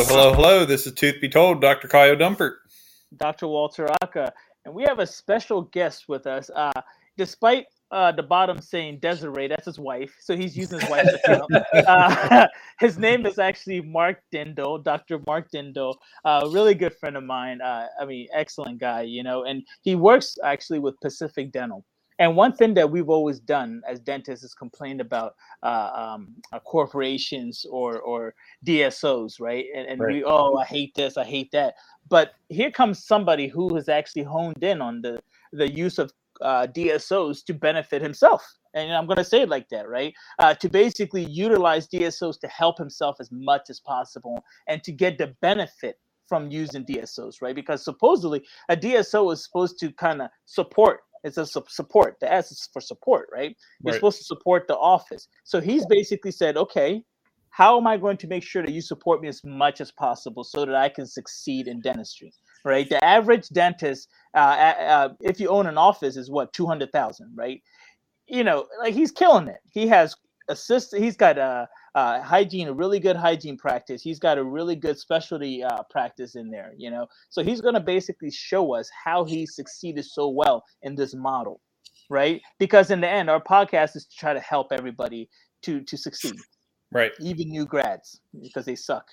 Hello, hello, hello. This is Tooth Be Told, Dr. Kyle Dumpert. Dr. Walter Aka. And we have a special guest with us. Uh, despite uh, the bottom saying Desiree, that's his wife. So he's using his wife's account. Uh, his name is actually Mark Dindal, Dr. Mark Dindal, a uh, really good friend of mine. Uh, I mean, excellent guy, you know, and he works actually with Pacific Dental. And one thing that we've always done as dentists is complain about uh, um, uh, corporations or or DSOs, right? And, and right. we, oh, I hate this, I hate that. But here comes somebody who has actually honed in on the the use of uh, DSOs to benefit himself. And I'm going to say it like that, right? Uh, to basically utilize DSOs to help himself as much as possible and to get the benefit from using DSOs, right? Because supposedly a DSO is supposed to kind of support it's a su- support. The S is for support, right? You're right. supposed to support the office. So he's basically said, okay, how am I going to make sure that you support me as much as possible so that I can succeed in dentistry? Right. The average dentist, uh, uh, if you own an office, is what two hundred thousand, right? You know, like he's killing it. He has assist. He's got a uh, hygiene, a really good hygiene practice. He's got a really good specialty uh, practice in there, you know. So he's going to basically show us how he succeeded so well in this model, right? Because in the end, our podcast is to try to help everybody to to succeed, right? Even new grads because they suck,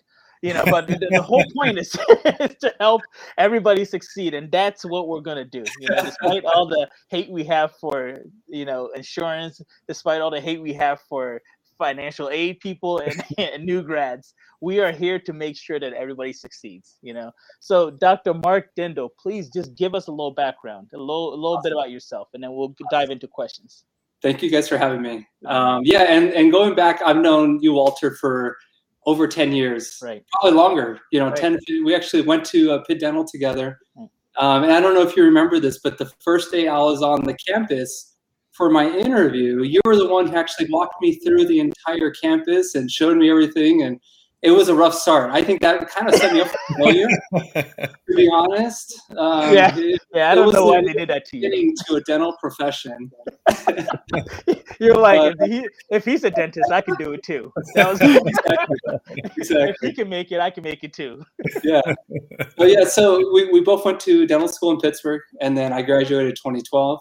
you know. But the, the whole point is, is to help everybody succeed, and that's what we're going to do. You know, despite all the hate we have for you know insurance, despite all the hate we have for financial aid people and, and, new grads. We are here to make sure that everybody succeeds. You know. So, Dr. Mark Dindal, please just give us a little background, a little, a little bit about yourself, and then we'll dive into questions. Thank you guys for having me. Um, yeah, and and going back, I've known you, Walter, for over 10 years, right? Probably longer. You know, right. 10. We actually went to uh, Pitt Dental together. Um, and I don't know if you remember this, but the first day I was on the campus, for my interview, you were the one who actually walked me through the entire campus and showed me everything. And it was a rough start. I think that kind of set me up for failure, to be honest. Um, yeah, it, yeah. I don't know why they did that to you. Getting to a dental profession. You're like, but, if, he, if, he's a dentist, I can do it too. Was, exactly. exactly. If he can make it, I can make it too. yeah. But yeah, so we, we both went to dental school in Pittsburgh, and then I graduated 2012.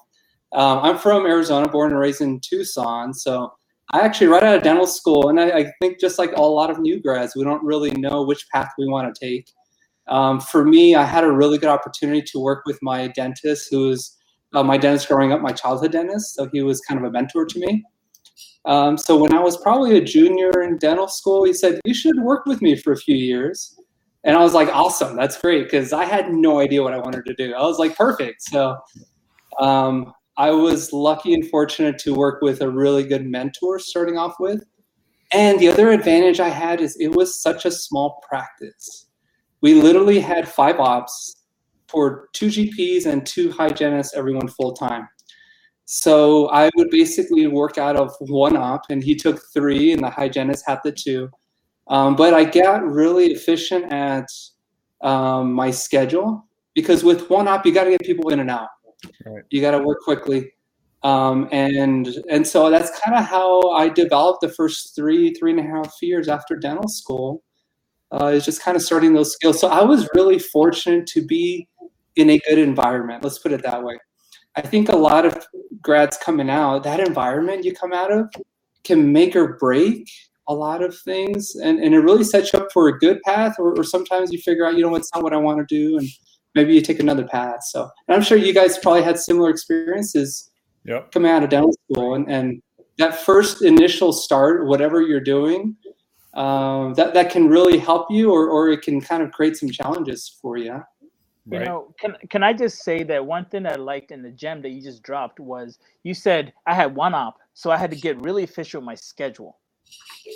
Um, I'm from Arizona, born and raised in Tucson. So I actually, right out of dental school, and I, I think just like a lot of new grads, we don't really know which path we want to take. Um, for me, I had a really good opportunity to work with my dentist, who was uh, my dentist growing up, my childhood dentist. So he was kind of a mentor to me. Um, so when I was probably a junior in dental school, he said, You should work with me for a few years. And I was like, Awesome, that's great, because I had no idea what I wanted to do. I was like, Perfect. So um, I was lucky and fortunate to work with a really good mentor starting off with. And the other advantage I had is it was such a small practice. We literally had five ops for two GPs and two hygienists, everyone full time. So I would basically work out of one op, and he took three, and the hygienist had the two. Um, but I got really efficient at um, my schedule because with one op, you got to get people in and out. Right. You got to work quickly. Um, and and so that's kind of how I developed the first three three and a half years after dental school. Uh, is just kind of starting those skills. So I was really fortunate to be in a good environment. Let's put it that way. I think a lot of grads coming out, that environment you come out of can make or break a lot of things. And, and it really sets you up for a good path, or, or sometimes you figure out, you know, it's not what I want to do. And maybe you take another path. So I'm sure you guys probably had similar experiences yep. coming out of dental school and, and that first initial start, whatever you're doing, um, that, that can really help you or, or it can kind of create some challenges for you. You right. know, can can I just say that one thing I liked in the gem that you just dropped was you said I had one op, so I had to get really efficient with my schedule.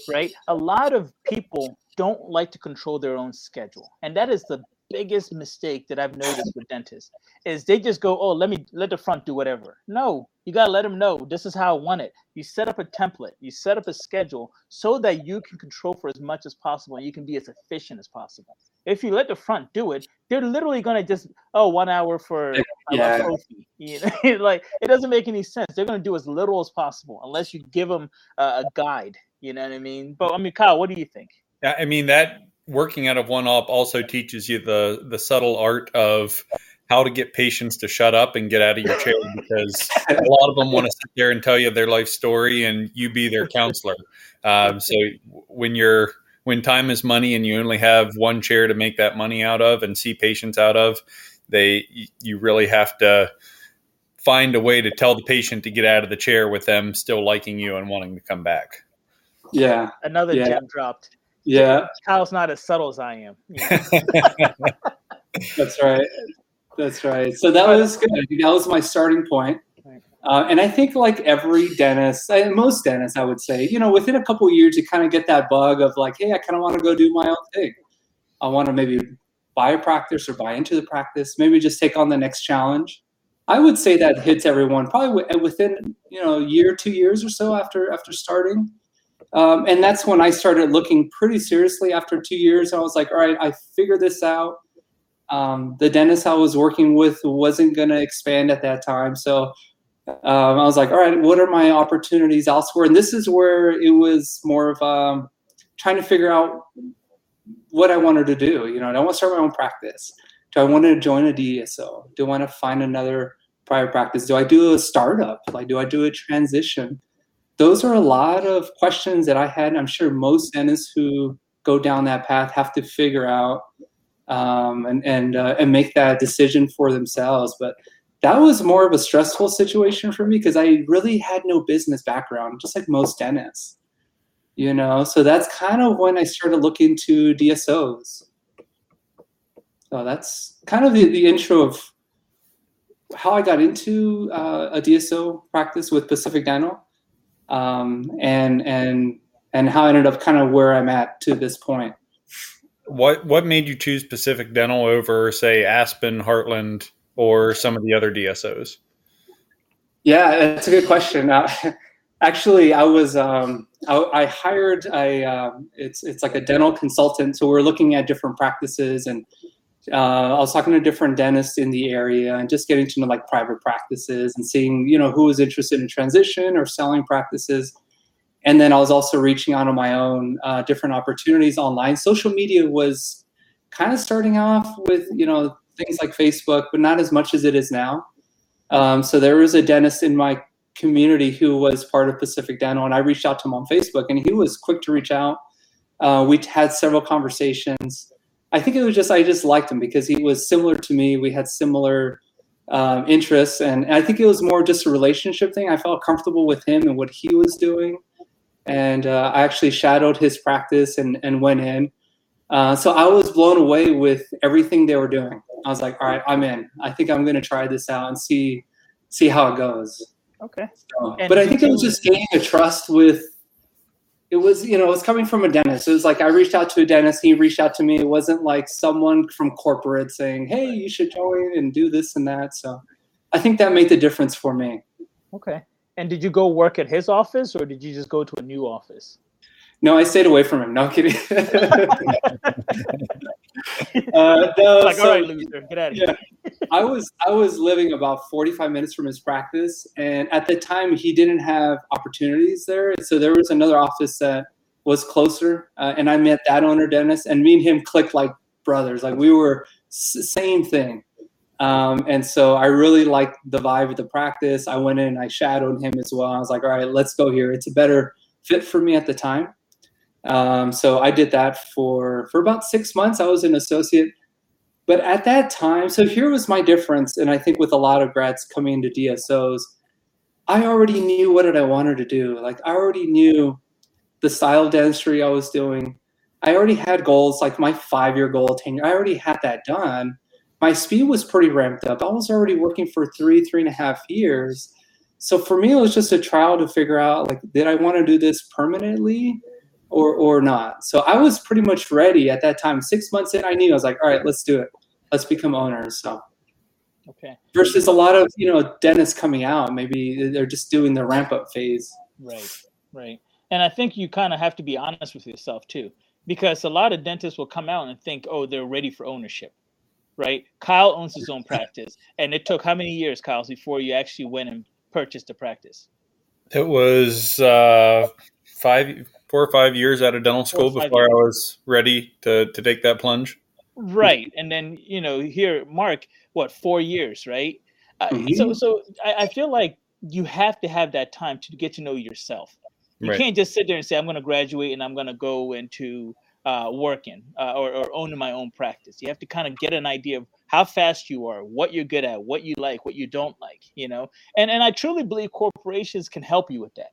Right? A lot of people don't like to control their own schedule. And that is the biggest mistake that I've noticed with dentists is they just go, oh, let me let the front do whatever. No, you gotta let them know this is how I want it. You set up a template, you set up a schedule so that you can control for as much as possible and you can be as efficient as possible. If you let the front do it, they're literally gonna just oh one hour for yeah. a prophy. You know? like it doesn't make any sense. They're gonna do as little as possible unless you give them a guide. You know what I mean? But I mean, Kyle, what do you think? Yeah, I mean that working out of one op also teaches you the the subtle art of how to get patients to shut up and get out of your chair because a lot of them want to sit there and tell you their life story and you be their counselor. Um, so when you're when time is money and you only have one chair to make that money out of and see patients out of, they you really have to find a way to tell the patient to get out of the chair with them still liking you and wanting to come back. Yeah. Another yeah. gem dropped. Yeah. Kyle's not as subtle as I am. You know? That's right. That's right. So that was good. That was my starting point. Uh, and I think like every dentist, most dentists, I would say, you know, within a couple years, you kind of get that bug of like, hey, I kind of want to go do my own thing. I want to maybe buy a practice or buy into the practice, maybe just take on the next challenge. I would say that hits everyone probably within you know a year, two years or so after after starting. Um, and that's when I started looking pretty seriously. After two years, I was like, all right, I figured this out. Um, the dentist I was working with wasn't going to expand at that time, so um, I was like, all right, what are my opportunities elsewhere? And this is where it was more of um, trying to figure out what I wanted to do. You know, I want to start my own practice. Do I want to join a DSO? Do I want to find another private practice? Do I do a startup? Like, do I do a transition? Those are a lot of questions that I had. I'm sure most dentists who go down that path have to figure out um, and and uh, and make that decision for themselves. But that was more of a stressful situation for me because I really had no business background, just like most dentists. You know, so that's kind of when I started looking to DSOs. So that's kind of the, the intro of how I got into uh, a DSO practice with Pacific Dental, um, and and and how I ended up kind of where I'm at to this point. What what made you choose Pacific Dental over, say, Aspen, Heartland, or some of the other DSOs? Yeah, that's a good question. Uh, actually, I was um, I, I, hired a um, it's it's like a dental consultant. So we're looking at different practices, and uh, I was talking to different dentists in the area, and just getting to know like private practices and seeing you know who was interested in transition or selling practices. And then I was also reaching out on my own uh, different opportunities online. Social media was kind of starting off with you know things like Facebook, but not as much as it is now. Um, so there was a dentist in my community who was part of Pacific Dental, and I reached out to him on Facebook, and he was quick to reach out. Uh, we had several conversations. I think it was just I just liked him because he was similar to me. We had similar um, interests, and, I think it was more just a relationship thing. I felt comfortable with him and what he was doing, and uh, I actually shadowed his practice and and went in. Uh, so I was blown away with everything they were doing. I was like, all right, I'm in. I think I'm going to try this out and see see how it goes. Okay. So, but I think it was just gaining a trust with. It was, you know, it was coming from a dentist. It was like I reached out to a dentist. He reached out to me. It wasn't like someone from corporate saying, "Hey, you should join and do this and that." So, I think that made the difference for me. Okay. And did you go work at his office, or did you just go to a new office? No, I stayed away from him. No I'm kidding. uh, no, like, so, all right, loser, get out of yeah, here. I was I was living about 45 minutes from his practice, and at the time he didn't have opportunities there. So there was another office that was closer, uh, and I met that owner, Dennis, and me and him clicked like brothers. Like we were same thing. Um, and so I really liked the vibe of the practice. I went in, I shadowed him as well. I was like, all right, let's go here. It's a better fit for me at the time. Um, so I did that for for about six months. I was an associate, but at that time, so here was my difference, and I think with a lot of grads coming into DSOs, I already knew what did I wanted to do. Like I already knew the style dentistry I was doing. I already had goals, like my five year goal, ten year. I already had that done. My speed was pretty ramped up. I was already working for three, three and a half years. So for me, it was just a trial to figure out like, did I want to do this permanently? Or or not. So I was pretty much ready at that time. Six months in, I knew I was like, all right, let's do it. Let's become owners. So okay. Versus a lot of you know dentists coming out, maybe they're just doing the ramp up phase. Right, right. And I think you kind of have to be honest with yourself too, because a lot of dentists will come out and think, oh, they're ready for ownership. Right. Kyle owns his own practice, and it took how many years, Kyle, before you actually went and purchased a practice? It was uh, five, four or five years out of dental school before years. I was ready to to take that plunge. Right, and then you know here, Mark, what four years, right? Uh, mm-hmm. So so I, I feel like you have to have that time to get to know yourself. You right. can't just sit there and say, I'm going to graduate and I'm going to go into uh, working uh, or, or owning my own practice. You have to kind of get an idea of how fast you are, what you're good at, what you like, what you don't like, you know? And, and I truly believe corporations can help you with that.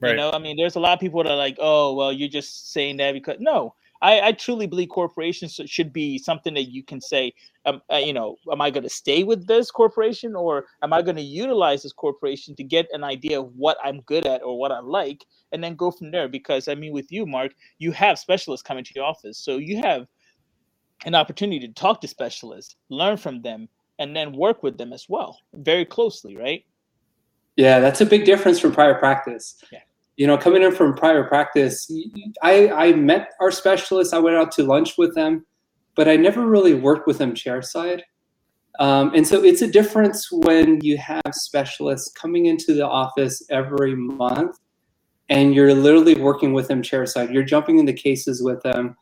Right. You know, I mean, there's a lot of people that are like, oh, well, you're just saying that because no, I, I truly believe corporations should be something that you can say, um, uh, you know, am I going to stay with this corporation or am I going to utilize this corporation to get an idea of what I'm good at or what I like, and then go from there? Because I mean, with you, Mark, you have specialists coming to your office, so you have an opportunity to talk to specialists, learn from them, and then work with them as well, very closely, right? Yeah, that's a big difference from prior practice. Yeah you know, coming in from prior practice, I, I met our specialists. I went out to lunch with them, but I never really worked with them chairside. Um, and so it's a difference when you have specialists coming into the office every month and you're literally working with them chairside. You're jumping into cases with them.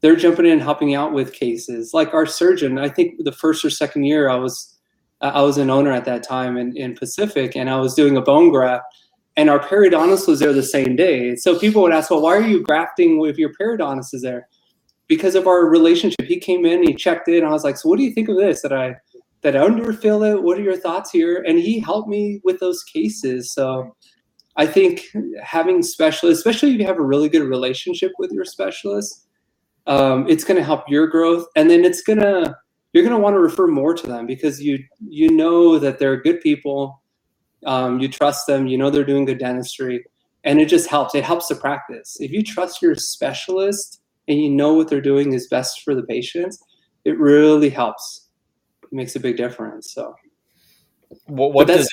They're jumping in and helping out with cases. Like our surgeon, I think the first or second year I was I was an owner at that time in, in Pacific and I was doing a bone graft and our periodontist was there the same day. So people would ask, well, why are you grafting if your periodontist is there? Because of our relationship. He came in, he checked in. I was like, so what do you think of this? That I that I underfill it? What are your thoughts here? And he helped me with those cases. So I think having specialists, especially if you have a really good relationship with your specialist, um, it's going to help your growth, and then it's gonna you're going to want to refer more to them because you you know that they're good people um, you trust them, you know they're doing good dentistry, and it just helps. It helps the practice. If you trust your specialist and you know what they're doing is best for the patients, it really helps. It makes a big difference. So, what, what does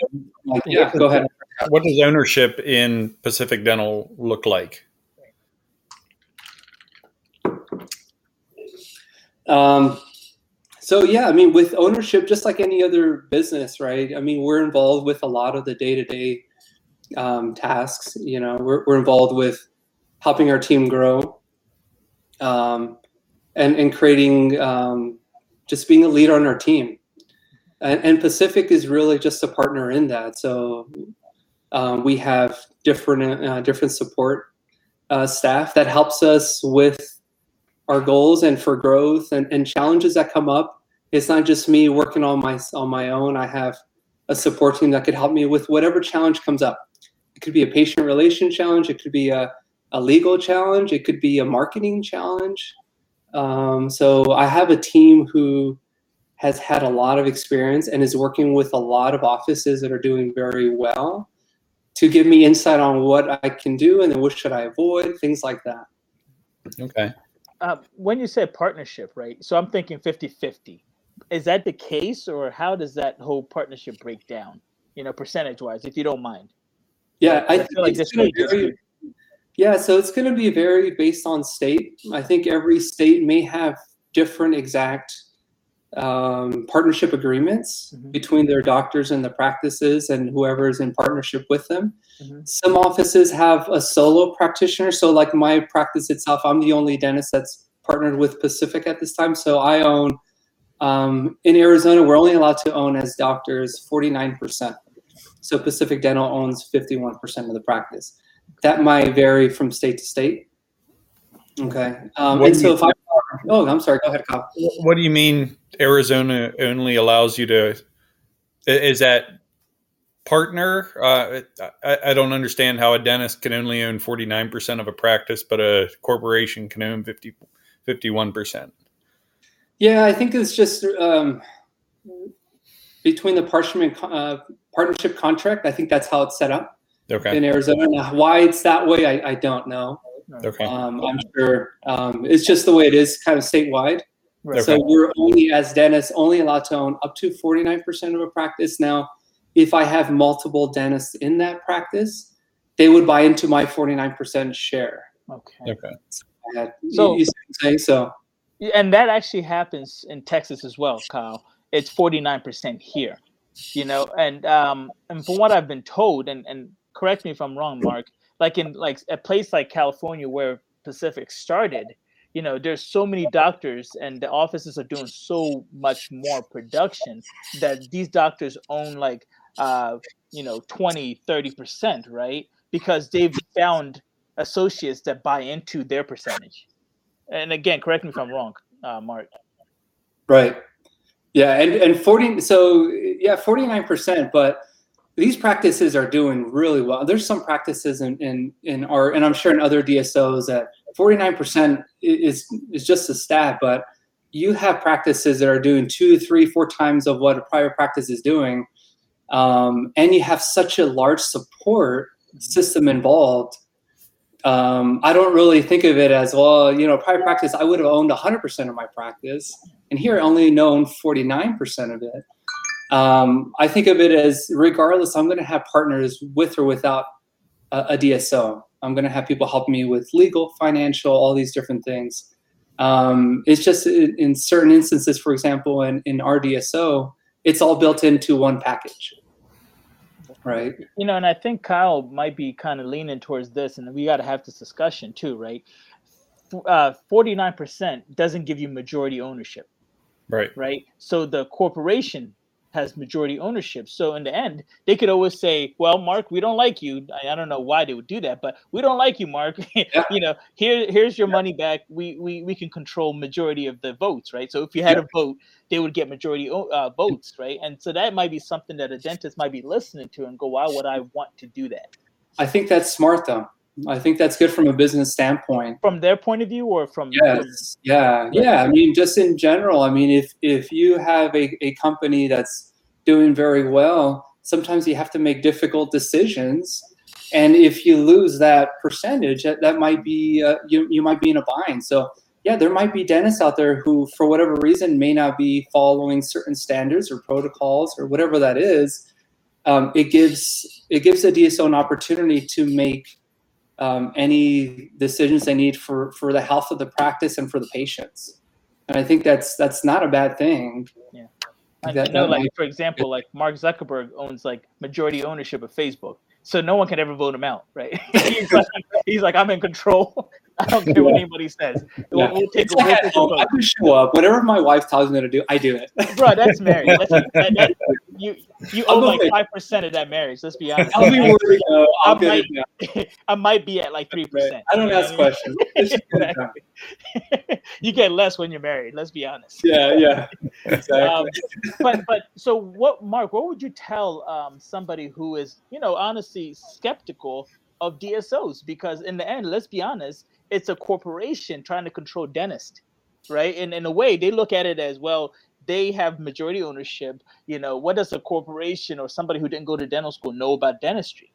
like, yeah? Go ahead. What does ownership in Pacific Dental look like? Um, so yeah, I mean, with ownership, just like any other business, right? I mean, we're involved with a lot of the day-to-day um, tasks. You know, we're, we're involved with helping our team grow, um, and and creating um, just being a leader on our team. And, and, Pacific is really just a partner in that. So um, we have different uh, different support uh, staff that helps us with our goals and for growth and, and challenges that come up it's not just me working on my on my own. I have a support team that could help me with whatever challenge comes up. It could be a patient relation challenge. It could be a, a legal challenge. It could be a marketing challenge. Um, so I have a team who has had a lot of experience and is working with a lot of offices that are doing very well to give me insight on what I can do and then what should I avoid, things like that. Okay. Uh, when you say partnership, right? So I'm thinking 50 50 is that the case, or how does that whole partnership break down? You know, percentage wise, if you don't mind. Yeah, I, I feel like this very, yeah, so it's going to be very based on state. I think every state may have different exact um, partnership agreements mm-hmm. between their doctors and the practices and whoever is in partnership with them. Mm-hmm. Some offices have a solo practitioner. So, like my practice itself, I'm the only dentist that's partnered with Pacific at this time. So, I own um, in Arizona, we're only allowed to own as doctors 49%. So Pacific Dental owns 51% of the practice. That might vary from state to state. Okay. Um, and so if I, oh, I'm sorry, go ahead, Kyle. What do you mean Arizona only allows you to, is that partner? Uh, I, I, don't understand how a dentist can only own 49% of a practice, but a corporation can own 50, 51%. Yeah, I think it's just um, between the partnership, uh, partnership contract. I think that's how it's set up okay. in Arizona. Now, why it's that way, I, I don't know. Okay. Um, I'm sure um, it's just the way it is, kind of statewide. Right. So we're only, as dentists, only allowed to own up to 49% of a practice. Now, if I have multiple dentists in that practice, they would buy into my 49% share. Okay. Okay. So, so you, you so and that actually happens in Texas as well, Kyle. It's 49% here, you know, and um, and from what I've been told, and, and correct me if I'm wrong, Mark, like in like a place like California where Pacific started, you know, there's so many doctors and the offices are doing so much more production that these doctors own like uh, you know, 20, 30%, right? Because they've found associates that buy into their percentage. And again, correct me if I'm wrong, uh, Mark. Right. Yeah, and and 40 so yeah, 49%, but these practices are doing really well. There's some practices in in, in our and I'm sure in other DSOs that 49% is is just a stat, but you have practices that are doing two, three, four times of what a private practice is doing, um, and you have such a large support system involved. Um, I don't really think of it as well. You know, private practice. I would have owned 100% of my practice, and here I only known 49% of it. Um, I think of it as regardless, I'm going to have partners with or without a, a DSO. I'm going to have people help me with legal, financial, all these different things. Um, it's just in, in, certain instances, for example, in, in our DSO, it's all built into one package. Right. You know, and I think Kyle might be kind of leaning towards this, and we got to have this discussion too, right? Uh, 49% doesn't give you majority ownership. Right. Right. So the corporation has majority ownership. So in the end, they could always say, "Well, Mark, we don't like you." I, I don't know why they would do that, but we don't like you, Mark. Yeah. you know, here here's your yeah. money back. We, we we can control majority of the votes, right? So if you had yeah. a vote, they would get majority uh, votes, right? And so that might be something that a dentist might be listening to and go, "Why would I want to do that?" I think that's smart, though. I think that's good from a business standpoint. From their point of view, or from yes, yeah, yeah. I mean, just in general. I mean, if if you have a, a company that's doing very well, sometimes you have to make difficult decisions, and if you lose that percentage, that, that might be uh, you you might be in a bind. So yeah, there might be dentists out there who, for whatever reason, may not be following certain standards or protocols or whatever that is. Um, it gives it gives the DSO an opportunity to make um, any decisions they need for for the health of the practice and for the patients. And I think that's that's not a bad thing. Yeah. I that, know, like for example, like Mark Zuckerberg owns like majority ownership of Facebook, so no one can ever vote him out, right? he's, like, he's like, I'm in control. I don't care what anybody says. We'll, yeah. we'll take, like I just show up. Whatever my wife tells me to do, I do it. Bro, that's marriage. That's, that, that, you you own like five percent of that marriage. Let's be honest. I'll be worried, I, might, I might be at like three percent. I don't ask questions. you get less when you're married. Let's be honest. Yeah, yeah, exactly. Um, but but so what, Mark? What would you tell um, somebody who is you know honestly skeptical of DSOs? Because in the end, let's be honest, it's a corporation trying to control dentists, right? And in a way, they look at it as well. They have majority ownership. You know, what does a corporation or somebody who didn't go to dental school know about dentistry?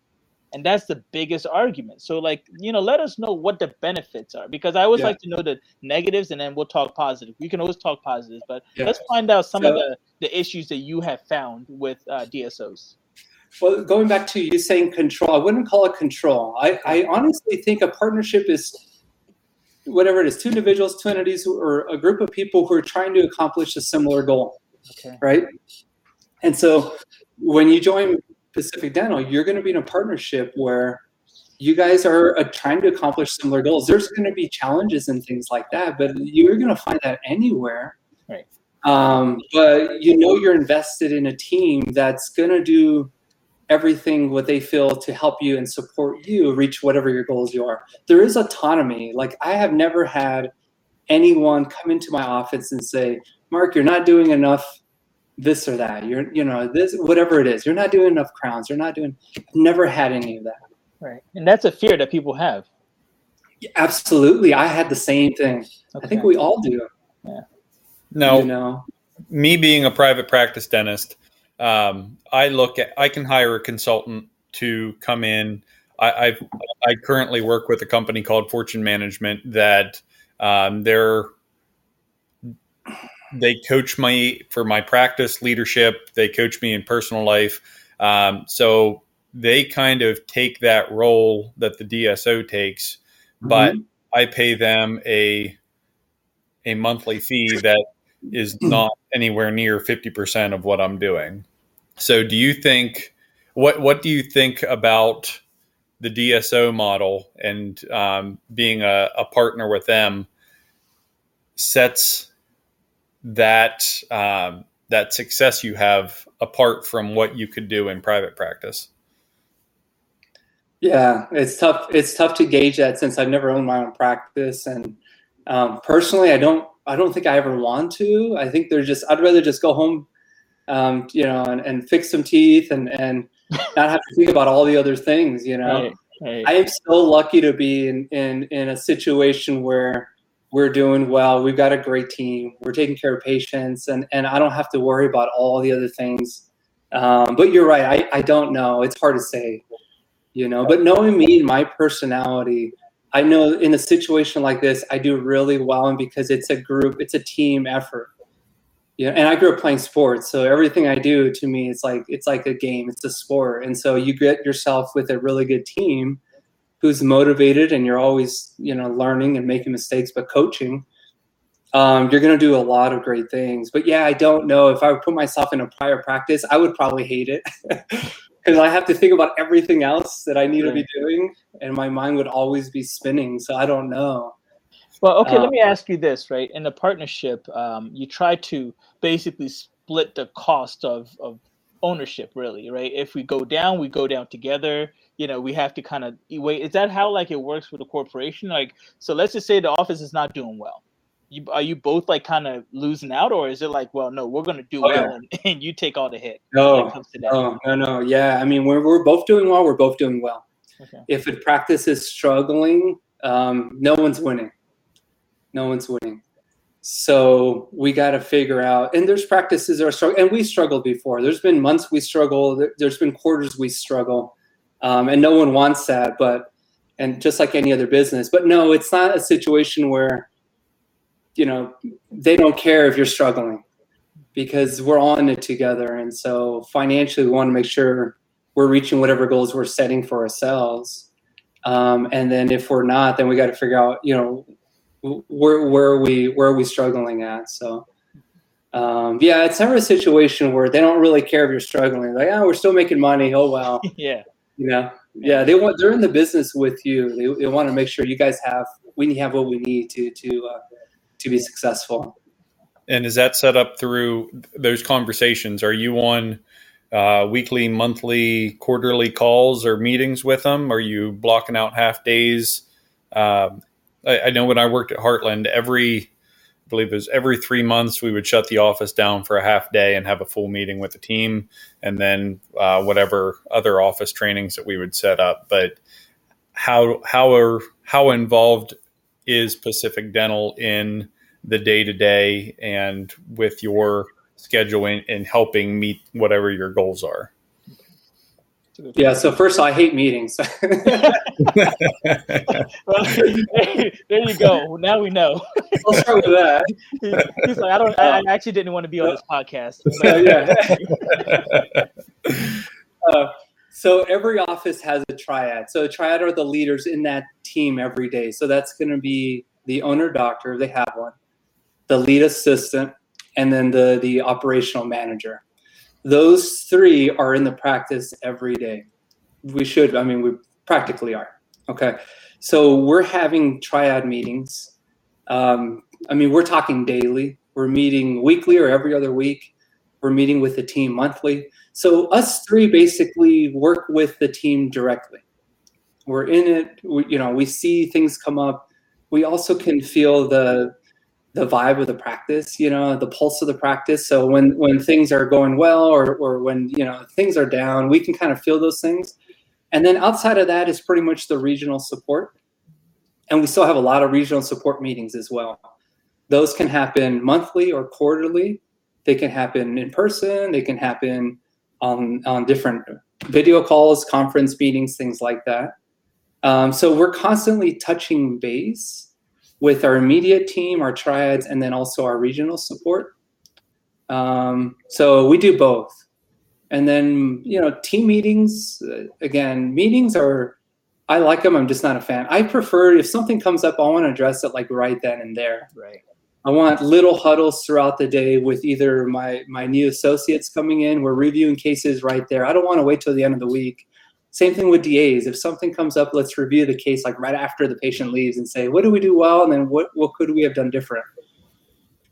And that's the biggest argument. So, like, you know, let us know what the benefits are because I always yeah. like to know the negatives and then we'll talk positive. We can always talk positives, but yeah. let's find out some so, of the, the issues that you have found with uh, DSOs. Well, going back to you saying control, I wouldn't call it control. I, I honestly think a partnership is whatever it is, two individuals, two entities, or a group of people who are trying to accomplish a similar goal. Okay. Right. And so when you join Pacific Dental, you're going to be in a partnership where you guys are uh, trying to accomplish similar goals. There's going to be challenges and things like that, but you're going to find that anywhere. Right. Um, but you know you're invested in a team that's going to do everything what they feel to help you and support you reach whatever your goals you are. There is autonomy. Like I have never had anyone come into my office and say, "Mark, you're not doing enough this or that. You're, you know, this whatever it is. You're not doing enough crowns. You're not doing." I've never had any of that. Right, and that's a fear that people have. Yeah, absolutely, I had the same thing. Okay. I think we all do. Yeah. No, you know, me being a private practice dentist um, I look at I can hire a consultant to come in. I, I've, i currently work with a company called Fortune Management that um, they're they coach me for my practice leadership. They coach me in personal life. Um, so they kind of take that role that the DSO takes, but mm-hmm. I pay them a a monthly fee that is not anywhere near 50% of what I'm doing. So do you think what what do you think about the DSO model and um, being a, a, partner with them sets that um, that success you have apart from what you could do in private practice. Yeah, it's tough. It's tough to gauge that since I've never owned my own practice, and um, personally, I don't. I don't think I ever want to. I think there's just. I'd rather just go home, um, you know, and, and fix some teeth and and not have to think about all the other things. You know, right, right. I am so lucky to be in in in a situation where we're doing well. We've got a great team. We're taking care of patients, and and I don't have to worry about all the other things. Um, but you're right. I I don't know. It's hard to say you know but knowing me and my personality i know in a situation like this i do really well and because it's a group it's a team effort. Know and i grew up playing sports so everything i do to me it's like it's like a game it's a sport. And so you get yourself with a really good team who's motivated and you're always you know learning and making mistakes but coaching um, you're going to do a lot of great things. But yeah i don't know if i would put myself in a prior practice i would probably hate it because I have to think about everything else that I need to be doing, and my mind would always be spinning. So I don't know. Well, okay, um, let me ask you this, right? In the partnership, um, you try to basically split the cost of, of ownership, really, right? If we go down, we go down together. You know, we have to kind of wait. Is that how like it works with a corporation? Like, so let's just say the office is not doing well you, are you both like kind of losing out, or is it like, well, no, we're going to do oh, well, yeah. and, and, you take all the hit? No, no, no, no. Yeah, I mean, we're we're both doing well. We're both doing well. Okay. If a practice is struggling, um, no one's winning. No one's winning. So we got to figure out. And there's practices that are struggling, and we struggled before. There's been months we struggle. There's been quarters we struggle, um, and no one wants that. But and just like any other business, but no, it's not a situation where you know they don't care if you're struggling because we're all in it together. And so financially we want to make sure we're reaching whatever goals we're setting for ourselves. Um, and then if we're not then we got to figure out you know where where are we where are we struggling at? So um, yeah it's never a situation where they don't really care if you're struggling. Like oh we're still making money. Oh well. Yeah. You know? Yeah. They want they're in the business with you. They, they want to make sure you guys have we have what we need to to uh, to be successful. And is that set up through those conversations? Are you on uh, weekly, monthly, quarterly calls or meetings with them? Are you blocking out half days? Uh, I, I, know when I worked at Heartland, every I believe it was every three months we would shut the office down for a half day and have a full meeting with the team, and then uh, whatever other office trainings that we would set up. But how how are how involved is Pacific Dental in the day to day and with your scheduling and helping meet whatever your goals are. Yeah. So first, of all, I hate meetings. well, there you go. Now we know. I'll start with that. he's like, I don't. I, actually didn't want to be on this podcast. yeah. Uh, so every office has a triad. So a triad are the leaders in that team every day. So that's going to be the owner doctor. They have one the lead assistant, and then the, the operational manager. Those three are in the practice every day. We should, I mean, we practically are. Okay. So we're having triad meetings. Um, I mean, we're talking daily. We're meeting weekly or every other week. We're meeting with the team monthly. So us three basically work with the team directly. We're in it. We, you know, we see things come up. We also can feel the the vibe of the practice, you know, the pulse of the practice. So when when things are going well or or when you know things are down, we can kind of feel those things. And then outside of that is pretty much the regional support. And we still have a lot of regional support meetings as well. Those can happen monthly or quarterly. They can happen in person, they can happen on on different video calls, conference meetings, things like that. Um, so we're constantly touching base with our immediate team, our triads, and then also our regional support. Um, so we do both. And then, you know, team meetings, uh, again, meetings are, I like them. I'm just not a fan. I prefer if something comes up, I want to address it like right then and there. Right. I want little huddles throughout the day with either my my new associates coming in. We're reviewing cases right there. I don't want to wait till the end of the week Same thing with DAs. If something comes up, let's review the case like right after the patient leaves and say, what do we do well? And then what, what could we have done different?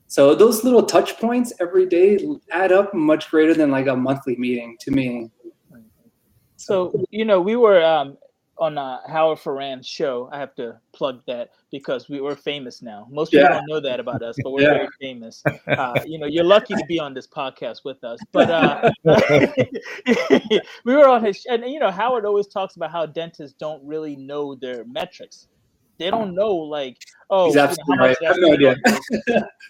So those little touch points every day add up much greater than like a monthly meeting to me. So, you know, we were um, on uh, Howard Farran's show. I have to plug that because we were famous now. Most people yeah. don't know that about us, but we're yeah. very famous. Uh, you know, you're lucky to be on this podcast with us. But uh, we were on his, and you know, Howard always talks about how dentists don't really know their metrics. They don't know, like, oh, you know, right. no idea.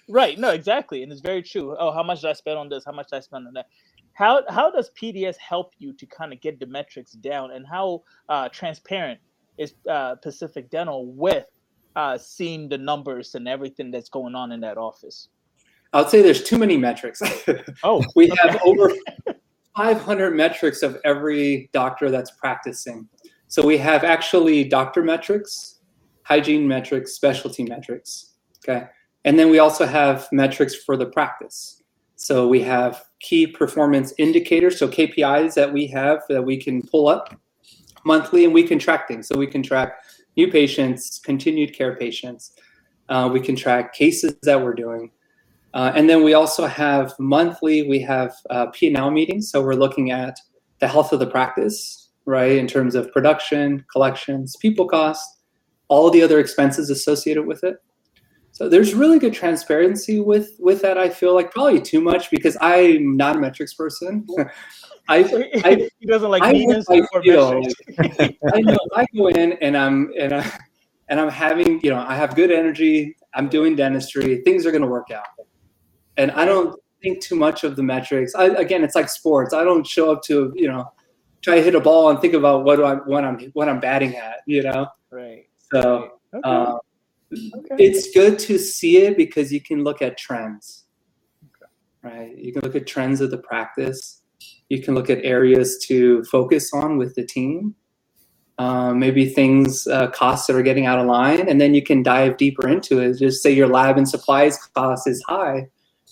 right? No, exactly, and it's very true. Oh, how much did I spend on this? How much did I spend on that? How how does PDS help you to kind of get the metrics down, and how uh, transparent is uh, Pacific Dental with uh, seeing the numbers and everything that's going on in that office? I would say there's too many metrics. oh, we have over 500 metrics of every doctor that's practicing. So we have actually doctor metrics, hygiene metrics, specialty metrics. Okay. And then we also have metrics for the practice. So we have key performance indicators, so KPIs that we have that we can pull up monthly and we can track things. So we can track new patients, continued care patients. Uh, we can track cases that we're doing. Uh, and then we also have monthly, we have uh, P&L meetings. So we're looking at the health of the practice, right, in terms of production, collections, people costs, all the other expenses associated with it. So there's really good transparency with with that. I feel like probably too much because I'm not a metrics person. I, I he doesn't like I, meetings I, feel, I know I go in and I'm and I and I'm having you know I have good energy. I'm doing dentistry. Things are going to work out, and I don't think too much of the metrics. I, again, it's like sports. I don't show up to you know try to hit a ball and think about what I what I'm what I'm batting at. You know. Right. So. Okay. Uh, okay. It's good to see it because you can look at trends. Okay. Right. You can look at trends of the practice you can look at areas to focus on with the team. Uh, maybe things, uh, costs that are getting out of line, and then you can dive deeper into it. Just say your lab and supplies cost is high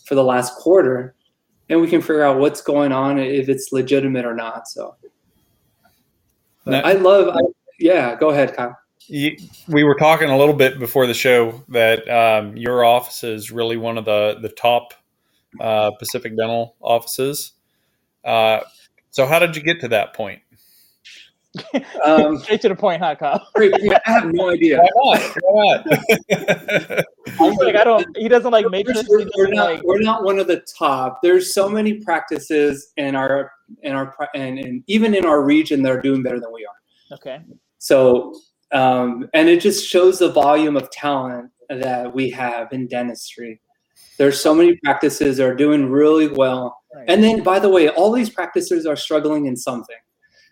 for the last quarter, and we can figure out what's going on if it's legitimate or not. So, now, I love, I, yeah. Go ahead, Kyle. You, we were talking a little bit before the show that um, your office is really one of the the top uh, Pacific Dental offices. Uh, so how did you get to that point? Um, Straight to the point, huh, Kyle? I have no idea. Why not? Why not? I'm like, I don't. He doesn't like metrics. We're, we're not. Like, we're not one of the top. There's so many practices in our in our and, and even in our region that are doing better than we are. Okay. So, um, and it just shows the volume of talent that we have in dentistry. There's so many practices that are doing really well Right. And then, by the way, all these practices are struggling in something.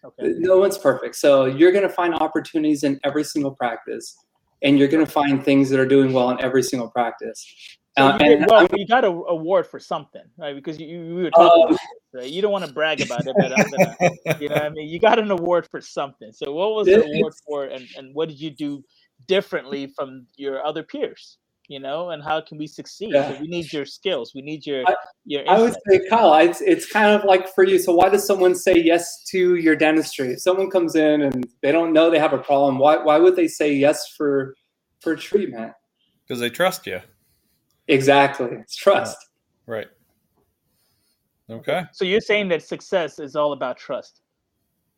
Okay. No one's perfect. So you're going to find opportunities in every single practice, and you're going to find things that are doing well in every single practice. So uh, you, well, you got an award for something, right? Because you, you were talking, um, right? you don't want to brag about it, but uh, you know, I mean, you got an award for something. So, what was the award for, and, and what did you do differently from your other peers? you know, and how can we succeed? Yeah. So we need your skills. We need your I, your. I would say, Kyle, it's it's kind of like for you. So why does someone say yes to your dentistry? If someone comes in and they don't know they have a problem, why why would they say yes for for treatment? Because they trust you. Exactly, it's trust. Right. Okay. So you're saying that success is all about trust.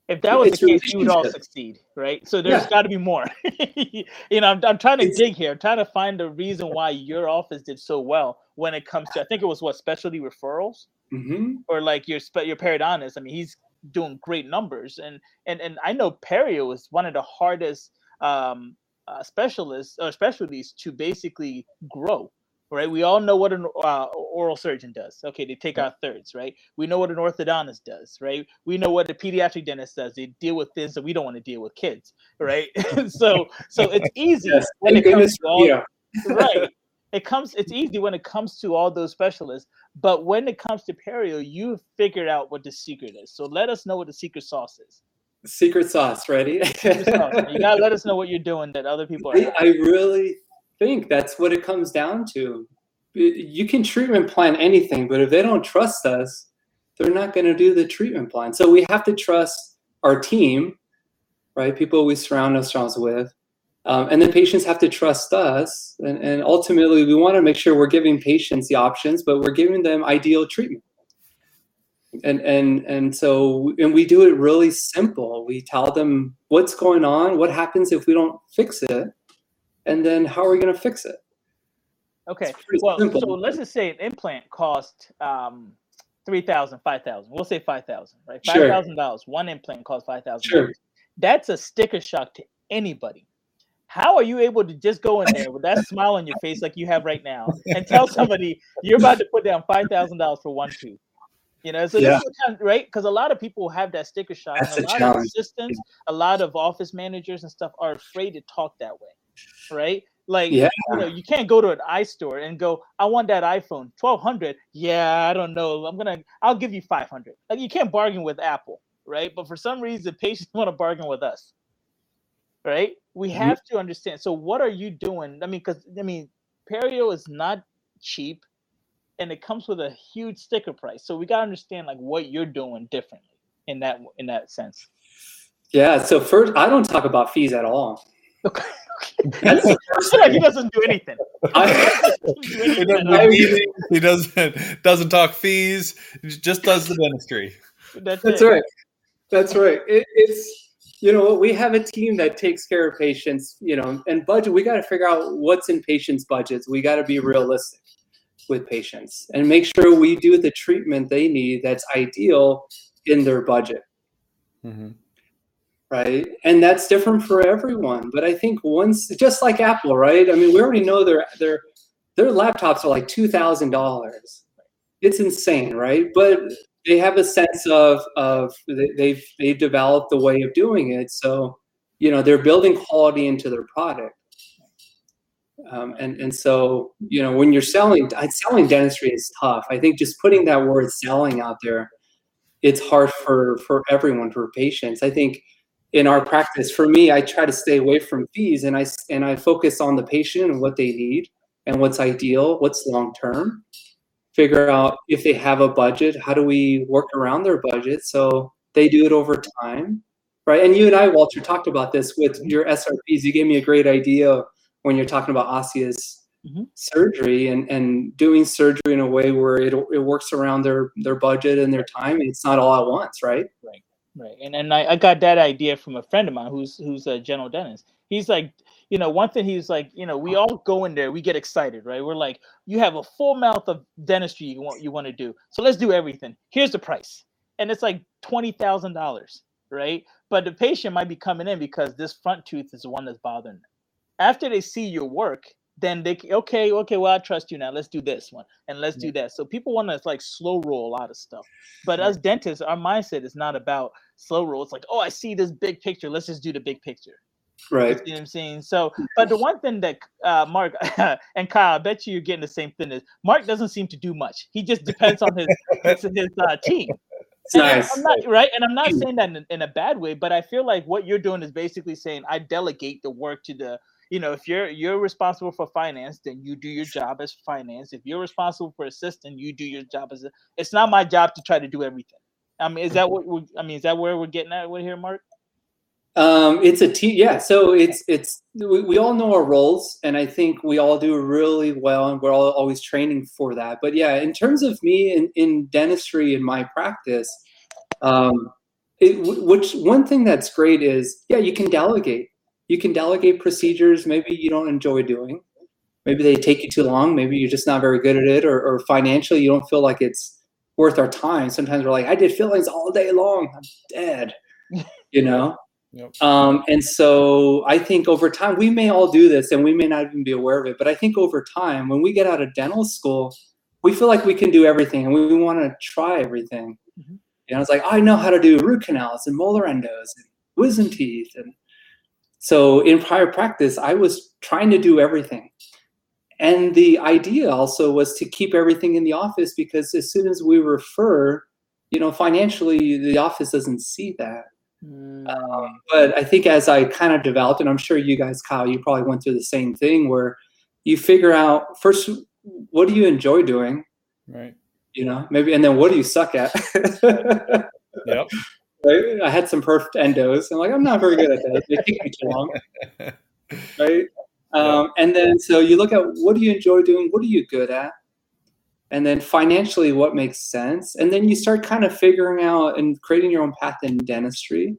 If that was it's the case, you would all succeed, right? So there's yeah. got to be more. you know, I'm, I'm trying to it's, dig here. I'm trying to find the reason why your office did so well when it comes to. I think it was what specialty referrals, mm-hmm. or like your your periodontist. I mean, he's doing great numbers, and and and I know perio is one of the hardest um, uh, specialists or specialties to basically grow right? We all know what an uh, oral surgeon does. Okay, they take out thirds, right? We know what an orthodontist does, right? We know what a pediatric dentist does. They deal with things that we don't want to deal with kids, right? so, so it's easy yes, when it comes to all, yeah. right. It comes. It's easy when it comes to all those specialists, but when it comes to perio, you figured out what the secret is. So let us know what the secret sauce is. Secret sauce, ready? Secret sauce. You gotta let us know what you're doing that other people. I, I really think that's what it comes down to. You can treatment plan anything, but if they don't trust us, they're not going to do the treatment plan. So we have to trust our team, right? People we surround ourselves with. Um, and then patients have to trust us. And, and ultimately, we want to make sure we're giving patients the options, but we're giving them ideal treatment. And, and, and so, and we do it really simple. We tell them what's going on, what happens if we don't fix it, and then how are we going to fix it? Okay. Well, simple. so let's just say an implant cost um, three thousand, five thousand. We'll say five thousand, right? Five thousand sure. dollars. One implant costs five thousand. Sure. That's a sticker shock to anybody. How are you able to just go in there with that smile on your face like you have right now and tell somebody you're about to put down five thousand dollars for one tooth? You know, so yeah. kind of, right because a lot of people have that sticker shock. That's and a, a lot challenge. of assistants, a lot of office managers and stuff are afraid to talk that way, right? Like, yeah. you know, you can't go to an iStore and go, I want that iPhone, 1200. Yeah, I don't know. I'm going to, I'll give you 500. Like, you can't bargain with Apple, right? But for some reason, patients want to bargain with us, right? We have mm-hmm. to understand. So, what are you doing? I mean, because, I mean, Perio is not cheap and it comes with a huge sticker price. So, we got to understand, like, what you're doing differently in that, in that sense. Yeah. So, first, I don't talk about fees at all. Okay. That's the first like he doesn't do anything. he, doesn't he doesn't doesn't talk fees. He Just does the dentistry. That's, That's right. That's right. It, it's you know we have a team that takes care of patients. You know, and budget. We got to figure out what's in patients' budgets. We got to be realistic with patients and make sure we do the treatment they need that's ideal in their budget. Mm-hmm right? And that's different for everyone. But I think once, just like Apple, right? I mean, we already know their their their laptops are like two thousand dollars. It's insane, right? But they have a sense of of they've they've developed the way of doing it. So you know they're building quality into their product. Um, and and so you know when you're selling selling dentistry is tough. I think just putting that word selling out there, it's hard for for everyone for patients. I think in our practice for me i try to stay away from fees and i and i focus on the patient and what they need and what's ideal what's long term figure out if they have a budget how do we work around their budget so they do it over time right? And you and i walter talked about this with your srps you gave me a great idea when you're talking about osseous mm-hmm. surgery and and doing surgery in a way where it, it works around their their budget and their time it's not all at once right? Right Right, and and I, I got that idea from a friend of mine who's who's a general dentist. He's like, you know, one thing he's like, you know, we all go in there, we get excited, right? We're like, you have a full mouth of dentistry you want you want to do, so let's do everything. Here's the price, and it's like twenty thousand dollars, right? But the patient might be coming in because this front tooth is the one that's bothering them. After they see your work, then they okay, okay, well, I trust you now. Let's do this one and let's yeah. do that. So people want to like slow roll a lot of stuff. But yeah. as dentists, our mindset is not about slow roll. It's like, oh, I see this big picture. Let's just do the big picture. Right. You know what I'm saying? So, but the one thing that uh, Mark and Kyle, I bet you you're getting the same thing is Mark doesn't seem to do much. He just depends on his his, his uh, team. Nice. I'm not right, and I'm not saying that in, in, a bad way, but I feel like what you're doing is basically saying I delegate the work to the you know, if you're you're responsible for finance, then you do your job as finance. If you're responsible for assistant, you do your job as a, it's not my job to try to do everything. I mean, is that what we, I mean? Is that where we're getting at with here, Mark? Um, it's a team. Yeah. So it's it's we, we all know our roles, and I think we all do really well, and we're all always training for that. But yeah, in terms of me in, in dentistry in my practice, um, it, which one thing that's great is yeah, you can delegate you can delegate procedures maybe you don't enjoy doing. Maybe they take you too long. Maybe you're just not very good at it, or, or financially you don't feel like it's worth our time. Sometimes we're like, I did fillings all day long. I'm dead. you know. Yep. Um, and so I think over time we may all do this, and we may not even be aware of it. But I think over time, when we get out of dental school, we feel like we can do everything, and we want to try everything. Mm-hmm. You know, it's like oh, I know how to do root canals and molar endos and wisdom teeth and so in prior practice, I was trying to do everything. And the idea also was to keep everything in the office because as soon as we refer, you know, financially, the office doesn't see that. Mm. Um, but I think as I kind of developed, and I'm sure you guys, Kyle, you probably went through the same thing where you figure out first, what do you enjoy doing? Right. You know, maybe, and then what do you suck at? yep Right? I had some perfect endos. I'm like, I'm not very good at that. They take me too long. Right? Um, and then so you look at what do you enjoy doing? What are you good at? And then financially, what makes sense? And then you start kind of figuring out and creating your own path in dentistry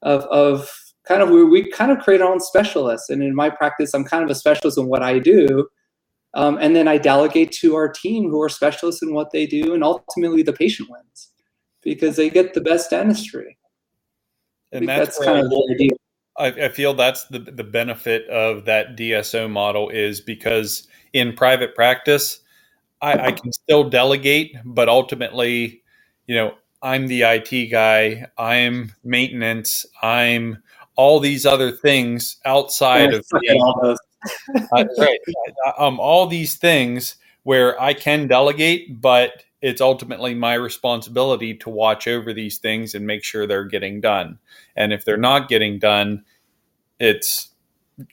of, of kind of, we, we kind of create our own specialists. And in my practice, I'm kind of a specialist in what I do. Um, and then I delegate to our team who are specialists in what they do. And ultimately, the patient wins because they get the best dentistry. And that's, that's kind of the idea. I, I feel that's the the benefit of that DSO model is because in private practice, I, I can still delegate, but ultimately, you know, I'm the IT guy, I'm maintenance, I'm all these other things outside of the, uh, right, um, all these things where I can delegate, but it's ultimately my responsibility to watch over these things and make sure they're getting done. And if they're not getting done, it's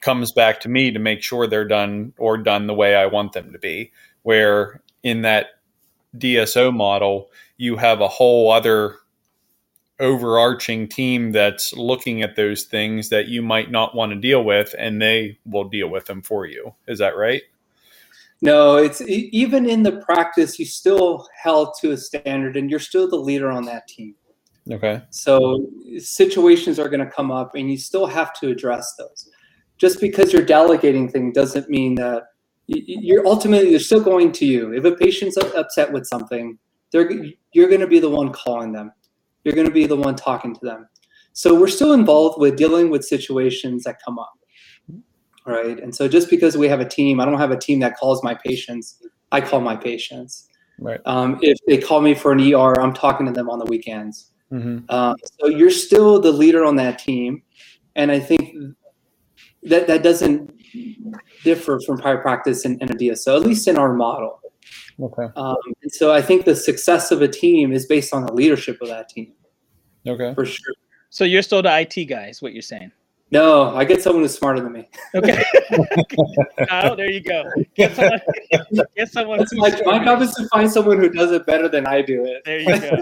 comes back to me to make sure they're done or done the way I want them to be. Where in that DSO model, you have a whole other overarching team that's looking at those things that you might not want to deal with and they will deal with them for you. Is that right? No, it's even in the practice, you still held to a standard and you're still the leader on that team. Okay. So situations are going to come up and you still have to address those. Just because you're delegating things doesn't mean that you're ultimately they're still going to you. If a patient's upset with something, they're you're going to be the one calling them. You're going to be the one talking to them. So we're still involved with dealing with situations that come up right? And so just because we have a team, I don't have a team that calls my patients. I call my patients. Right. Um, if they call me for an ER, I'm talking to them on the weekends. Mm-hmm. Um, so you're still the leader on that team, and I think that that doesn't differ from private practice and, and a DSO, at least in our model. Okay. Um, and so I think the success of a team is based on the leadership of that team. Okay. For sure. So you're still the IT guy, is what you're saying? No, I get someone who's smarter than me. Okay. oh, there you go. Get someone. Get someone my, my job is to find someone who does it better than I do it. There you go.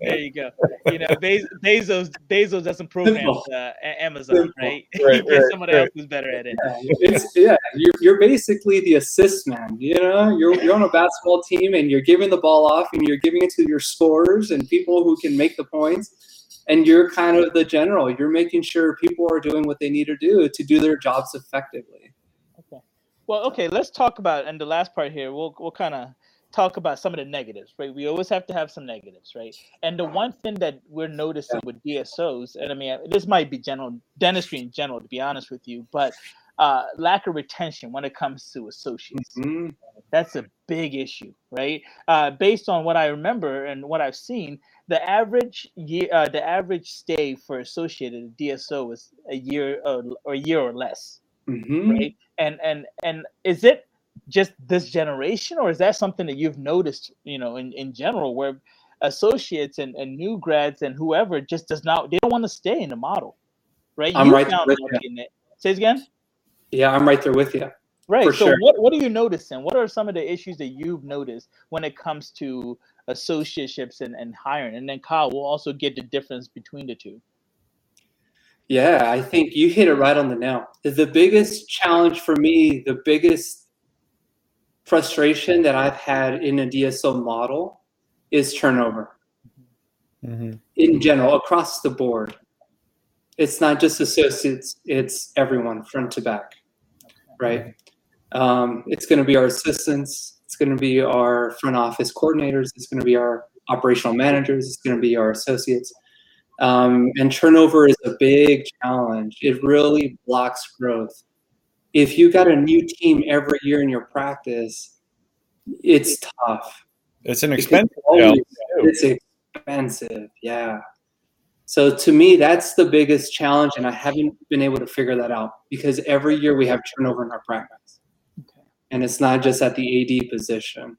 There you go. You know, Bezos Bezos doesn't program uh, Amazon, Simple. right? right, get right someone right. else who's better at it. Yeah, it's, yeah you're, you're basically the assist man. You know, you're you're on a basketball team and you're giving the ball off and you're giving it to your scorers and people who can make the points and you're kind of the general. You're making sure people are doing what they need to do to do their jobs effectively. Okay. Well, okay. Let's talk about and the last part here. We'll we'll kind of talk about some of the negatives, right? We always have to have some negatives, right? And the one thing that we're noticing with DSOs, and I mean, this might be general dentistry in general, to be honest with you, but uh, lack of retention when it comes to associates. Mm-hmm. That's a big issue, right? Uh, based on what I remember and what I've seen, the average year, uh, the average stay for associated DSO is a year or, or a year or less, mm-hmm. right? And and and is it just this generation, or is that something that you've noticed, you know, in in general, where associates and, and new grads and whoever just does not they don't want to stay in the model, right? I'm you right there with you. Say it again. Yeah, I'm right there with you. Right. so sure. what, what are you noticing? What are some of the issues that you've noticed when it comes to associateships and, and hiring? And then Kyle will also get the difference between the two. Yeah, I think you hit it right on the nail. The biggest challenge for me, the biggest frustration that I've had in a DSO model is turnover. Mm-hmm. In general, across the board. It's not just associates, it's everyone front to back, right? Um, it's going to be our assistants, it's going to be our front office coordinators, it's going to be our operational managers, it's going to be our associates. Um, and turnover is a big challenge. It really blocks growth. If you got a new team every year in your practice, it's tough. It's an expensive. Always, it's expensive, yeah. So to me, that's the biggest challenge, and I haven't been able to figure that out because every year we have turnover in our practice. And it's not just at the AD position.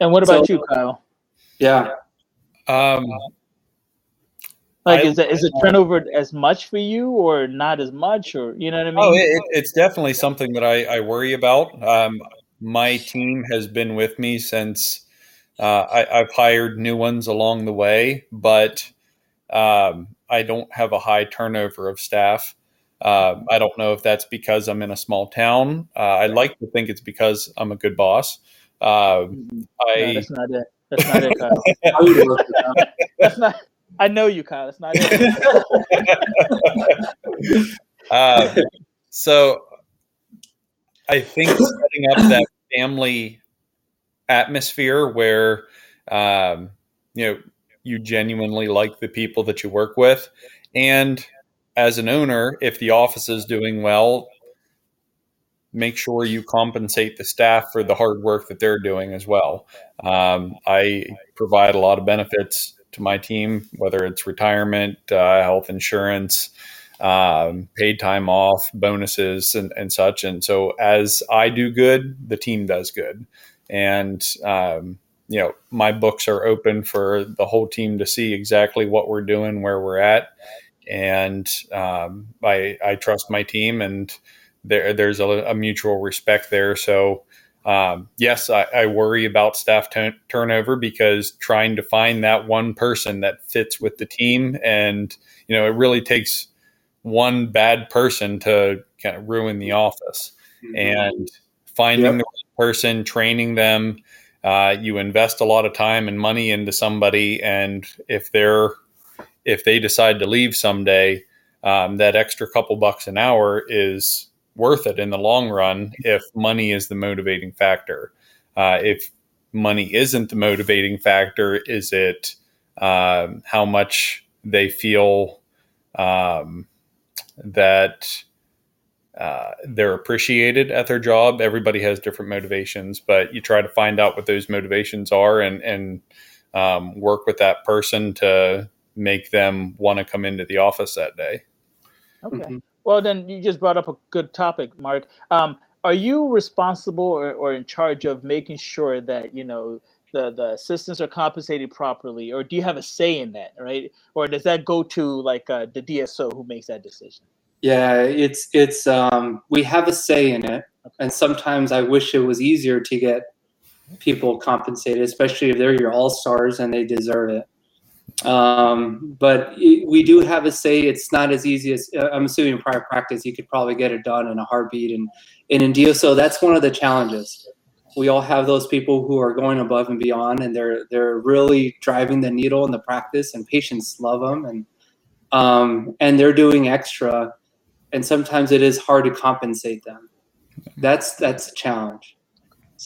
And what about so, you, Kyle? Yeah. Um, like, I, is it, is it turnover as much for you, or not as much, or you know what I mean? Oh, it, it's definitely something that I, I worry about. Um, my team has been with me since uh, I, I've hired new ones along the way, but um, I don't have a high turnover of staff. Uh, I don't know if that's because I'm in a small town. Uh, I like to think it's because I'm a good boss. Uh, I, that's not it. That's not it, Kyle. that's not. I know you, Kyle. That's not it. uh, so I think setting up that family atmosphere where um, you know you genuinely like the people that you work with and as an owner if the office is doing well make sure you compensate the staff for the hard work that they're doing as well. Um, i provide a lot of benefits to my team whether it's retirement uh, health insurance um, paid time off bonuses and, and such. And so as i do good the team does good. And um, you know my books are open for the whole team to see exactly what we're doing where we're at and um, I, I trust my team and there, there's a, a mutual respect there so um, yes I, I, worry about staff t- turnover because trying to find that one person that fits with the team and you know it really takes one bad person to kind of ruin the office mm-hmm. and finding yep. the right person training them uh, you invest a lot of time and money into somebody, and if they're if they decide to leave someday, um, that extra couple bucks an hour is worth it in the long run if money is the motivating factor. Uh, if money isn't the motivating factor, is it um, how much they feel um, that uh, they're appreciated at their job. Everybody has different motivations, but you try to find out what those motivations are and and um, work with that person to make them want to come into the office that day. Okay. Mm-hmm. Well, then you just brought up a good topic, Mark. Um, are you responsible or, or in charge of making sure that you know the the assistants are compensated properly, or do you have a say in that, right? Or does that go to like uh, the DSO who makes that decision? Yeah, it's it's um, we have a say in it, and sometimes I wish it was easier to get people compensated, especially if they're your all stars and they deserve it. Um, but we do have a say. It's not as easy as uh, I'm assuming prior practice you could probably get it done in a heartbeat, and, and in DSO that's one of the challenges. We all have those people who are going above and beyond, and they're they're really driving the needle in the practice, and patients love them, and um, and they're doing extra and sometimes it is hard to compensate them. That's that's a challenge.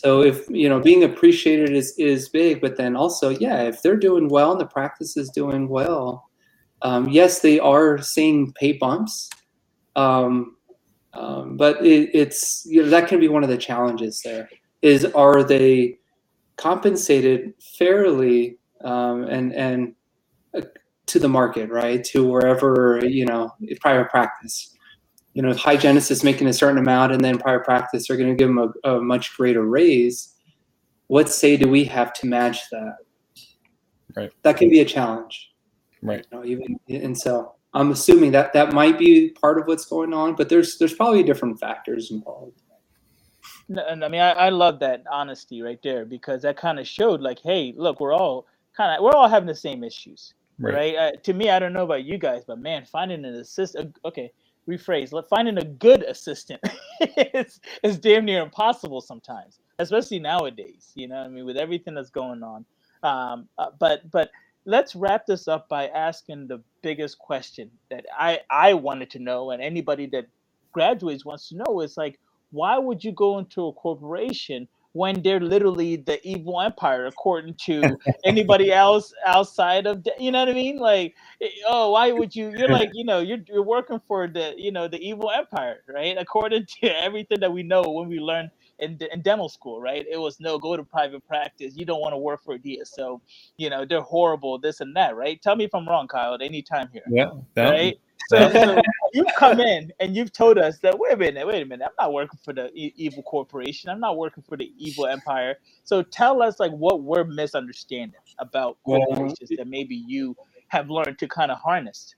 So if you know being appreciated is is big, but then also yeah, if they're doing well and the practice is doing well, um, yes, they are seeing pay bumps, um, um, but it, it's you know that can be one of the challenges. There is are they compensated fairly um, and and uh, to the market, right? To wherever you know private practice you know, if hygienist is making a certain amount and then prior practice are going to give them a, a, much greater raise, what say do we have to match that? Right. That can be a challenge. Right. You know, even and so I'm assuming that that might be part of what's going on, but there's there's probably different factors involved. And I mean, I, I love that honesty right there because that kind of showed like, hey, look, we're all kind of we're all having the same issues, right? right? Uh, to me, I don't know about you guys, but man, finding an assistant, okay, rephrase let finding a good assistant is, is damn near impossible sometimes especially nowadays you know i mean with everything that's going on. Um, uh, but but let's wrap this up by asking the biggest question that i i wanted to know and anybody that graduates wants to know is like why would you go into a corporation when they're literally the evil empire according to anybody else outside of you know what i mean? Like eh, oh why would you you're like you know you're, you're working for the you know the evil empire right? According to everything that we know when we learn in, in dental school right? It was no go to private practice. You don't want to work for a dso you know they're horrible this and that right? Tell me if i'm wrong kyle at any time here yeah right so, so, you've come in and you've told us that wait a minute, wait a minute, I'm not working for the e- evil corporation. I'm not working for the evil empire. So tell us like what we're misunderstanding about corporations well, that maybe you have learned to kind of harness.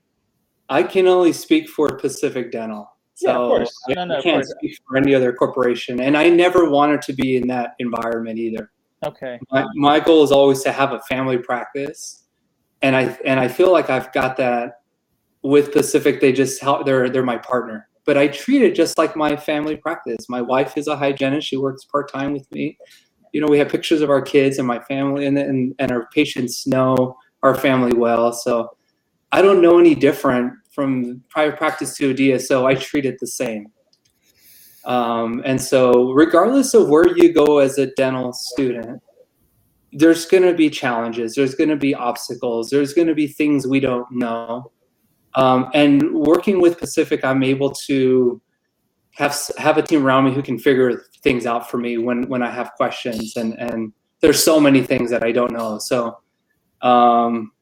I can only speak for Pacific Dental. So yeah, of course. No, no, I can't speak for any other corporation. And I never wanted to be in that environment either. Okay. My, my goal is always to have a family practice and I and I feel like I've got that with Pacific. They just help. They're they're my partner, but I treat it just like my family practice. My wife is a hygienist. She works part time with me. You know, we have pictures of our kids and my family, and and and our patients know our family well. So I don't know any different from private practice to a DSO. I treat it the same. Um, and so, regardless of where you go as a dental student, there's going to be challenges, there's going to be obstacles, there's going to be things we don't know. Um, and working with Pacific, I'm able to have have a team around me who can figure things out for me when when I have questions. And and there's so many things that I don't know. So, um,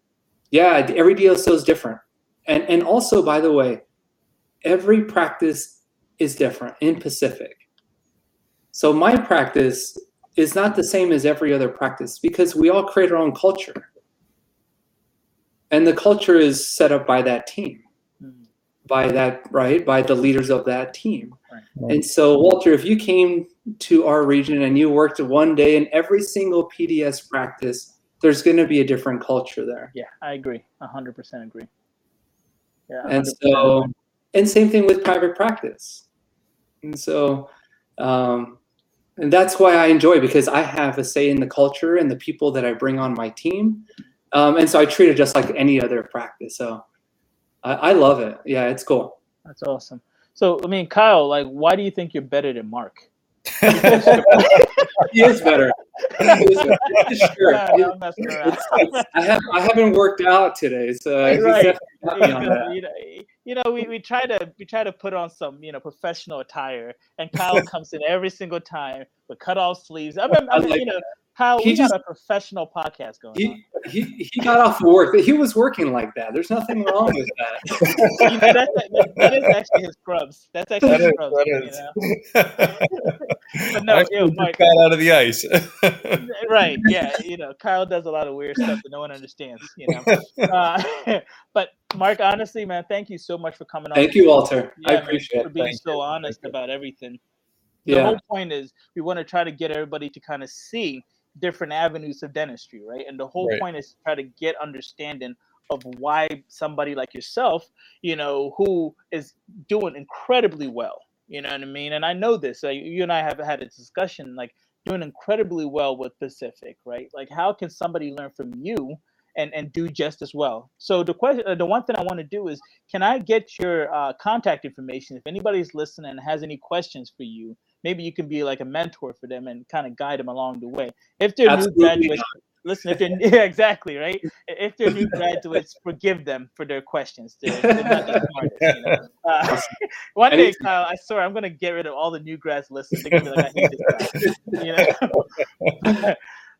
yeah, every DSO is different. And and also, by the way, every practice is different in Pacific. So my practice is not the same as every other practice because we all create our own culture. And the culture is set up by that team, mm-hmm. by that, right? By the leaders of that team. Right. And so, Walter, if you came to our region and you worked one day in every single PDS practice, there's going to be a different culture there. Yeah, I agree. 100% agree. Yeah. 100%. And so, and same thing with private practice. And so, um, and that's why I enjoy because I have a say in the culture and the people that I bring on my team. Um, and so I treat it just like any other practice. So I, I love it. Yeah, it's cool. That's awesome. So, I mean, Kyle, like, why do you think you're better than Mark? he is better. He is better. Sure. Yeah, I, have, I haven't worked out today, so right. you, know, you know, we, we try to we try to put on some you know professional attire, and Kyle comes in every single time with cut off sleeves. I mean, I mean like you know, how he we just, got a professional podcast going he, on. He, he got off work. He was working like that. There's nothing wrong with that. you know, that's, that, that is actually his scrubs. That's actually that his scrubs. That you know? but no, ew, Mike, got out of the ice. right. Yeah. You know, Kyle does a lot of weird stuff that no one understands. You know. Uh, but Mark, honestly, man, thank you so much for coming on. Thank you, Walter. Yeah, I appreciate for being thank so you. honest about everything. The yeah. whole point is we want to try to get everybody to kind of see different avenues of dentistry, right? And the whole right. point is to try to get understanding of why somebody like yourself, you know, who is doing incredibly well, you know what I mean? And I know this. You and I have had a discussion, like doing incredibly well with Pacific, right? Like, how can somebody learn from you and and do just as well? So the question, uh, the one thing I want to do is, can I get your uh, contact information if anybody's listening and has any questions for you? Maybe you can be like a mentor for them and kind of guide them along the way. If they're Absolutely new graduates, not. listen, if they're yeah, exactly right. If they're new graduates, forgive them for their questions. They're, they're not the smartest. You know? uh, one day, Kyle, I swear I'm gonna get rid of all the new grads listening. They're gonna be like, I hate this guy. You know.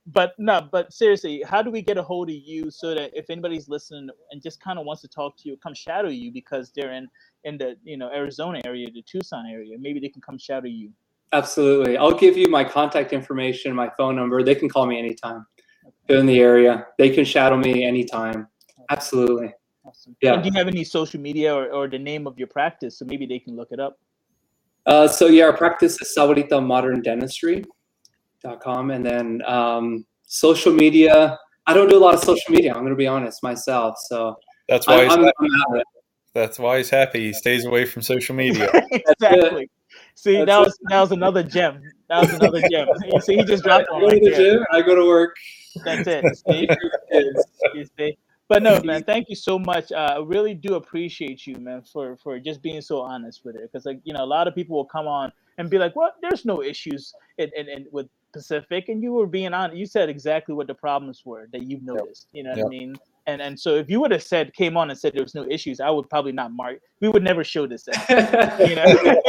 but no, but seriously, how do we get a hold of you so that if anybody's listening and just kind of wants to talk to you, come shadow you because they're in in the you know Arizona area, the Tucson area, maybe they can come shadow you. Absolutely. I'll give you my contact information, my phone number. They can call me anytime. They're in the area. They can shadow me anytime. Absolutely. Awesome. Yeah. And do you have any social media or, or the name of your practice so maybe they can look it up? Uh, so yeah, our practice is Sahuarita Modern Dentistry.com. And then um, social media, I don't do a lot of social media. I'm going to be honest myself. So that's why I'm, I'm, I'm that's why he's happy. He stays away from social media. exactly. See, that was that was another gem. That was another gem. You see, he just dropped one. I go right to the gym. I go to work. That's it. See? you see? But no, man, thank you so much. Uh, I really do appreciate you, man, for for just being so honest with it. Because like you know, a lot of people will come on and be like, "Well, there's no issues in, in, in with Pacific," and you were being honest. You said exactly what the problems were that you've noticed. Yep. You know what yep. I mean? And and so if you would have said came on and said there was no issues, I would probably not mark. We would never show this. you know,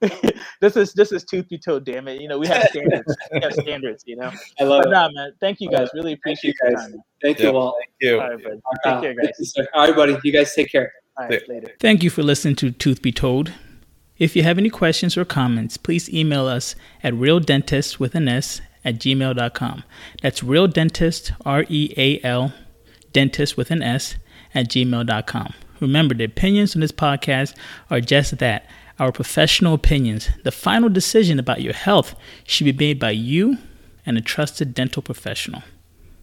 this is this is Tooth Be Told. Damn it, you know we have standards. we have standards. You know. I love but it. Nah, man. Thank you guys. Really appreciate Thank you guys. Time, Thank you all. Thank you. All right, bud. Uh, take care, guys. You, all right, buddy. You guys take care. All right, later. Thank you for listening to Tooth Be Told. If you have any questions or comments, please email us at realdentist with an S at gmail.com. That's real dentist, R E A L dentist with an S at gmail.com. Remember, the opinions on this podcast are just that our professional opinions. The final decision about your health should be made by you and a trusted dental professional.